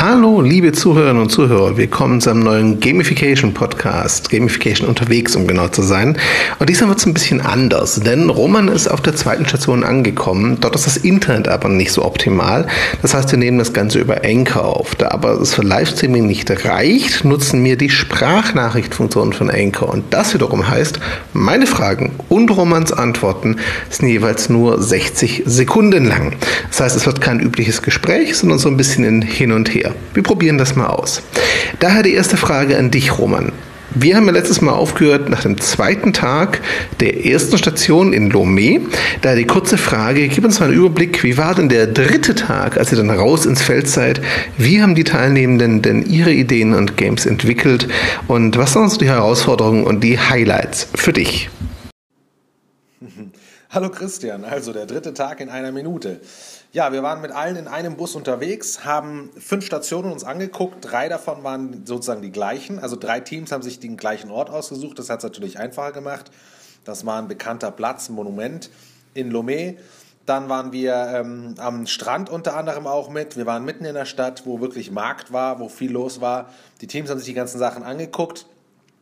Hallo, liebe Zuhörerinnen und Zuhörer. Willkommen zu einem neuen Gamification Podcast. Gamification unterwegs, um genau zu sein. Und diesmal wird es ein bisschen anders, denn Roman ist auf der zweiten Station angekommen. Dort ist das Internet aber nicht so optimal. Das heißt, wir nehmen das Ganze über Anchor auf. Da aber es für Livestreaming nicht reicht, nutzen wir die Sprachnachrichtfunktion von Anchor. Und das wiederum heißt, meine Fragen und Romans Antworten sind jeweils nur 60 Sekunden lang. Das heißt, es wird kein übliches Gespräch, sondern so ein bisschen in Hin und Her. Wir probieren das mal aus. Daher die erste Frage an dich, Roman. Wir haben ja letztes Mal aufgehört nach dem zweiten Tag der ersten Station in Lomé. Daher die kurze Frage, gib uns mal einen Überblick, wie war denn der dritte Tag, als ihr dann raus ins Feld seid? Wie haben die Teilnehmenden denn ihre Ideen und Games entwickelt? Und was sind so die Herausforderungen und die Highlights für dich? Hallo Christian, also der dritte Tag in einer Minute. Ja, wir waren mit allen in einem Bus unterwegs, haben fünf Stationen uns angeguckt. Drei davon waren sozusagen die gleichen. Also drei Teams haben sich den gleichen Ort ausgesucht. Das hat es natürlich einfacher gemacht. Das war ein bekannter Platz, ein Monument in Lomé. Dann waren wir ähm, am Strand unter anderem auch mit. Wir waren mitten in der Stadt, wo wirklich Markt war, wo viel los war. Die Teams haben sich die ganzen Sachen angeguckt.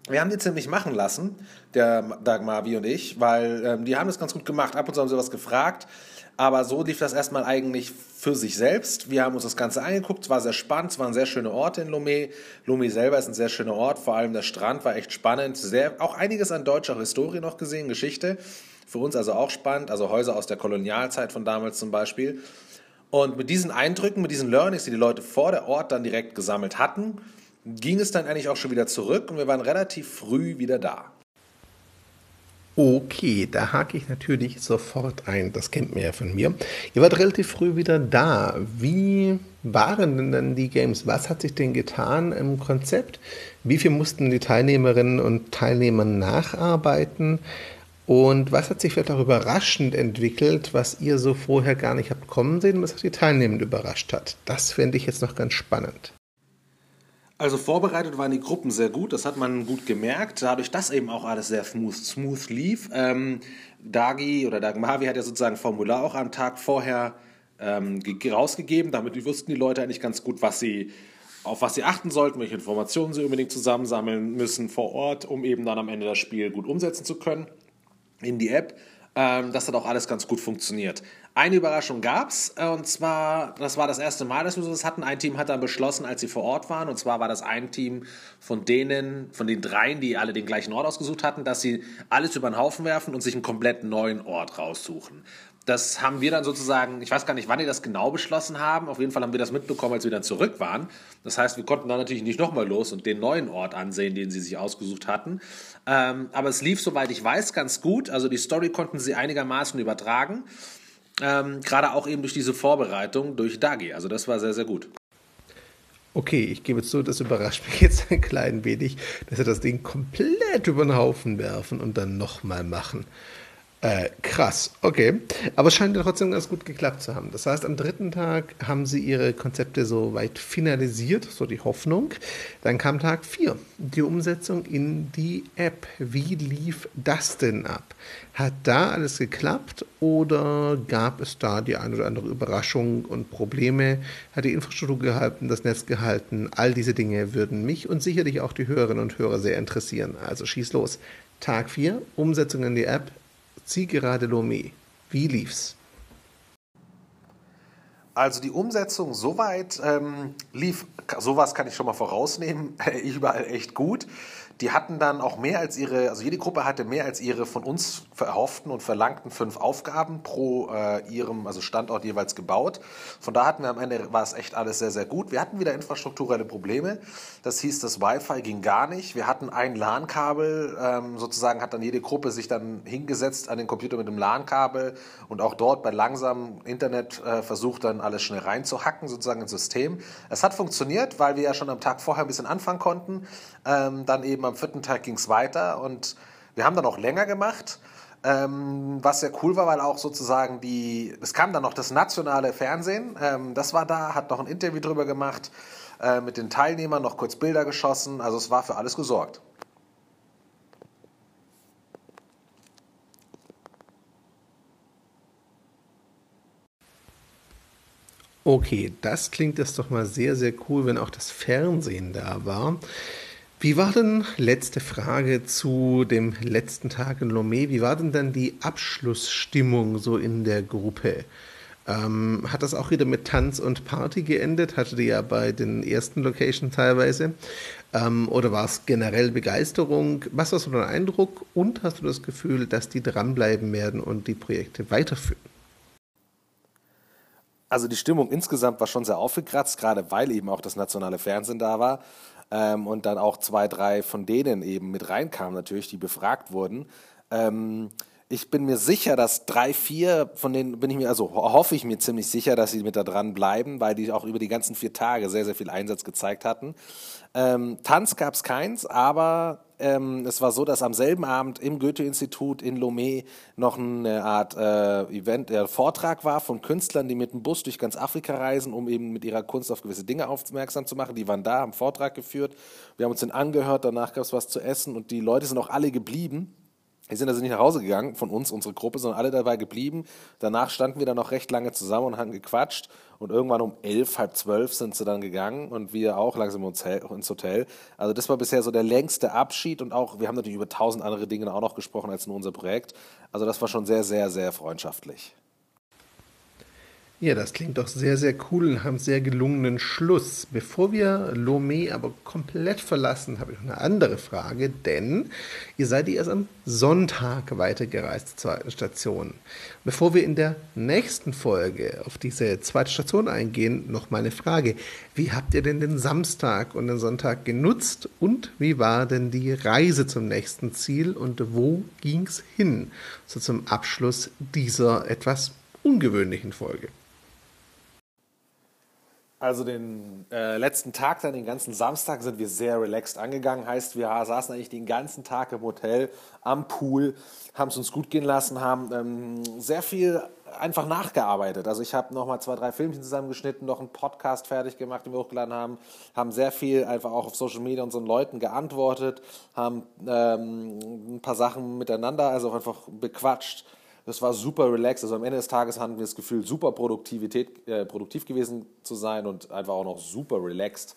Wir haben die ziemlich machen lassen, der Dagmar, wie und ich, weil ähm, die haben das ganz gut gemacht. Ab und zu haben sie was gefragt. Aber so lief das erstmal eigentlich für sich selbst. Wir haben uns das Ganze angeguckt, es war sehr spannend, es waren sehr schöne Orte in Lomé. Lomé selber ist ein sehr schöner Ort, vor allem der Strand war echt spannend. Sehr, auch einiges an deutscher Historie noch gesehen, Geschichte. Für uns also auch spannend, also Häuser aus der Kolonialzeit von damals zum Beispiel. Und mit diesen Eindrücken, mit diesen Learnings, die die Leute vor der Ort dann direkt gesammelt hatten, ging es dann eigentlich auch schon wieder zurück und wir waren relativ früh wieder da. Okay, da hake ich natürlich sofort ein. Das kennt man ja von mir. Ihr wart relativ früh wieder da. Wie waren denn dann die Games? Was hat sich denn getan im Konzept? Wie viel mussten die Teilnehmerinnen und Teilnehmer nacharbeiten? Und was hat sich vielleicht auch überraschend entwickelt, was ihr so vorher gar nicht habt kommen sehen was die Teilnehmenden überrascht hat? Das fände ich jetzt noch ganz spannend. Also vorbereitet waren die Gruppen sehr gut, das hat man gut gemerkt, dadurch, dass eben auch alles sehr smooth, smooth lief. Ähm, Dagi oder Dagmavi hat ja sozusagen Formular auch am Tag vorher ähm, rausgegeben, damit wussten die Leute eigentlich ganz gut, was sie, auf was sie achten sollten, welche Informationen sie unbedingt zusammensammeln müssen vor Ort, um eben dann am Ende das Spiel gut umsetzen zu können in die App. Ähm, das hat auch alles ganz gut funktioniert. Eine Überraschung gab es, äh, und zwar, das war das erste Mal, dass wir sowas hatten. Ein Team hat dann beschlossen, als sie vor Ort waren, und zwar war das ein Team von denen, von den dreien, die alle den gleichen Ort ausgesucht hatten, dass sie alles über den Haufen werfen und sich einen komplett neuen Ort raussuchen. Das haben wir dann sozusagen, ich weiß gar nicht, wann die das genau beschlossen haben. Auf jeden Fall haben wir das mitbekommen, als wir dann zurück waren. Das heißt, wir konnten dann natürlich nicht nochmal los und den neuen Ort ansehen, den sie sich ausgesucht hatten. Ähm, aber es lief, soweit ich weiß, ganz gut. Also die Story konnten sie einigermaßen übertragen. Ähm, Gerade auch eben durch diese Vorbereitung durch Dagi. Also das war sehr, sehr gut. Okay, ich gebe zu, das überrascht mich jetzt ein klein wenig, dass sie das Ding komplett über den Haufen werfen und dann nochmal machen. Äh, krass, okay. Aber es scheint ja trotzdem ganz gut geklappt zu haben. Das heißt, am dritten Tag haben sie ihre Konzepte so weit finalisiert, so die Hoffnung. Dann kam Tag 4, die Umsetzung in die App. Wie lief das denn ab? Hat da alles geklappt oder gab es da die eine oder andere Überraschung und Probleme? Hat die Infrastruktur gehalten, das Netz gehalten? All diese Dinge würden mich und sicherlich auch die Hörerinnen und Hörer sehr interessieren. Also schieß los. Tag 4, Umsetzung in die App Zielgerade Lomé. Wie lief's? Also die Umsetzung soweit ähm, lief, sowas kann ich schon mal vorausnehmen, überall echt gut. Die hatten dann auch mehr als ihre, also jede Gruppe hatte mehr als ihre von uns verhofften und verlangten fünf Aufgaben pro äh, ihrem, also Standort jeweils gebaut. Von da hatten wir am Ende, war es echt alles sehr, sehr gut. Wir hatten wieder infrastrukturelle Probleme. Das hieß, das Wi-Fi ging gar nicht. Wir hatten ein LAN-Kabel, ähm, sozusagen hat dann jede Gruppe sich dann hingesetzt an den Computer mit dem LAN-Kabel und auch dort bei langsamem Internet äh, versucht dann alles schnell reinzuhacken, sozusagen ins System. Es hat funktioniert, weil wir ja schon am Tag vorher ein bisschen anfangen konnten. Ähm, dann eben am vierten Tag ging es weiter und wir haben dann auch länger gemacht. Ähm, was sehr cool war, weil auch sozusagen die, es kam dann noch das nationale Fernsehen, ähm, das war da, hat noch ein Interview drüber gemacht, äh, mit den Teilnehmern noch kurz Bilder geschossen, also es war für alles gesorgt. Okay, das klingt jetzt doch mal sehr, sehr cool, wenn auch das Fernsehen da war. Wie war denn, letzte Frage zu dem letzten Tag in Lomé, wie war denn dann die Abschlussstimmung so in der Gruppe? Ähm, hat das auch wieder mit Tanz und Party geendet? Hatte die ja bei den ersten Locations teilweise. Ähm, oder war es generell Begeisterung? Was war so dein Eindruck? Und hast du das Gefühl, dass die dranbleiben werden und die Projekte weiterführen? Also die Stimmung insgesamt war schon sehr aufgekratzt, gerade weil eben auch das nationale Fernsehen da war ähm, und dann auch zwei, drei von denen eben mit reinkamen natürlich, die befragt wurden. Ähm, ich bin mir sicher, dass drei, vier von denen bin ich mir, also hoffe ich mir ziemlich sicher, dass sie mit da dran bleiben, weil die auch über die ganzen vier Tage sehr, sehr viel Einsatz gezeigt hatten. Ähm, Tanz gab es keins, aber ähm, es war so, dass am selben Abend im Goethe-Institut in Lomé noch eine Art äh, Event, äh, Vortrag war von Künstlern, die mit dem Bus durch ganz Afrika reisen, um eben mit ihrer Kunst auf gewisse Dinge aufmerksam zu machen. Die waren da, haben Vortrag geführt. Wir haben uns den angehört, danach gab es was zu essen und die Leute sind auch alle geblieben wir sind also nicht nach Hause gegangen von uns, unsere Gruppe, sondern alle dabei geblieben. Danach standen wir dann noch recht lange zusammen und haben gequatscht. Und irgendwann um elf, halb zwölf sind sie dann gegangen und wir auch langsam ins Hotel. Also das war bisher so der längste Abschied und auch, wir haben natürlich über tausend andere Dinge auch noch gesprochen als nur unser Projekt. Also das war schon sehr, sehr, sehr freundschaftlich. Ja, das klingt doch sehr, sehr cool und haben sehr gelungenen Schluss. Bevor wir Lomé aber komplett verlassen, habe ich noch eine andere Frage, denn ihr seid erst am Sonntag weitergereist zur zweiten Station. Bevor wir in der nächsten Folge auf diese zweite Station eingehen, noch meine Frage. Wie habt ihr denn den Samstag und den Sonntag genutzt und wie war denn die Reise zum nächsten Ziel und wo ging es hin? So zum Abschluss dieser etwas ungewöhnlichen Folge. Also den äh, letzten Tag, dann den ganzen Samstag sind wir sehr relaxed angegangen. Heißt, wir saßen eigentlich den ganzen Tag im Hotel am Pool, haben es uns gut gehen lassen, haben ähm, sehr viel einfach nachgearbeitet. Also ich habe nochmal zwei, drei Filmchen zusammengeschnitten, noch einen Podcast fertig gemacht, den wir hochgeladen haben, haben sehr viel einfach auch auf Social Media unseren Leuten geantwortet, haben ähm, ein paar Sachen miteinander, also einfach bequatscht das war super relaxed. Also am Ende des Tages hatten wir das Gefühl, super Produktivität, äh, produktiv gewesen zu sein und einfach auch noch super relaxed.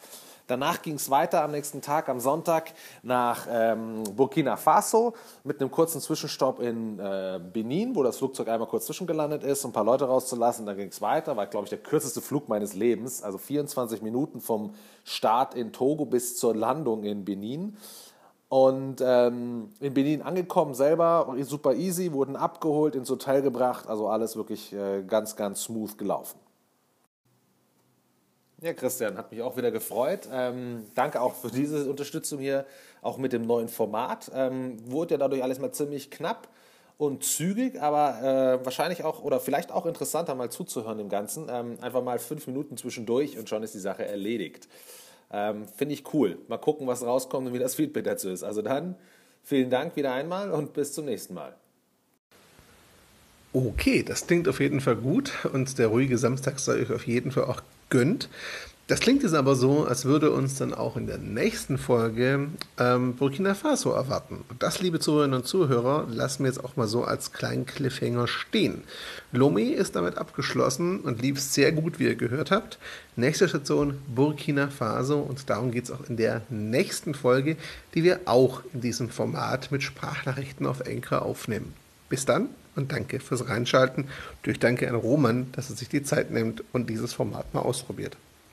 Danach ging es weiter am nächsten Tag, am Sonntag, nach ähm, Burkina Faso mit einem kurzen Zwischenstopp in äh, Benin, wo das Flugzeug einmal kurz zwischengelandet ist, um ein paar Leute rauszulassen. Dann ging es weiter, war, glaube ich, der kürzeste Flug meines Lebens, also 24 Minuten vom Start in Togo bis zur Landung in Benin. Und ähm, in Benin angekommen selber, super easy, wurden abgeholt, ins Hotel gebracht, also alles wirklich äh, ganz, ganz smooth gelaufen. Ja, Christian, hat mich auch wieder gefreut. Ähm, danke auch für diese Unterstützung hier, auch mit dem neuen Format. Ähm, wurde ja dadurch alles mal ziemlich knapp und zügig, aber äh, wahrscheinlich auch oder vielleicht auch interessanter mal zuzuhören dem Ganzen. Ähm, einfach mal fünf Minuten zwischendurch und schon ist die Sache erledigt. Ähm, Finde ich cool. Mal gucken, was rauskommt und wie das Feedback dazu ist. Also dann vielen Dank wieder einmal und bis zum nächsten Mal. Okay, das klingt auf jeden Fall gut und der ruhige Samstag sei euch auf jeden Fall auch gönnt. Das klingt jetzt aber so, als würde uns dann auch in der nächsten Folge ähm, Burkina Faso erwarten. Und das, liebe Zuhörerinnen und Zuhörer, lassen wir jetzt auch mal so als kleinen Cliffhanger stehen. Lomé ist damit abgeschlossen und lief sehr gut, wie ihr gehört habt. Nächste Station Burkina Faso und darum geht es auch in der nächsten Folge, die wir auch in diesem Format mit Sprachnachrichten auf Enker aufnehmen. Bis dann und danke fürs Reinschalten. Durch Danke an Roman, dass er sich die Zeit nimmt und dieses Format mal ausprobiert.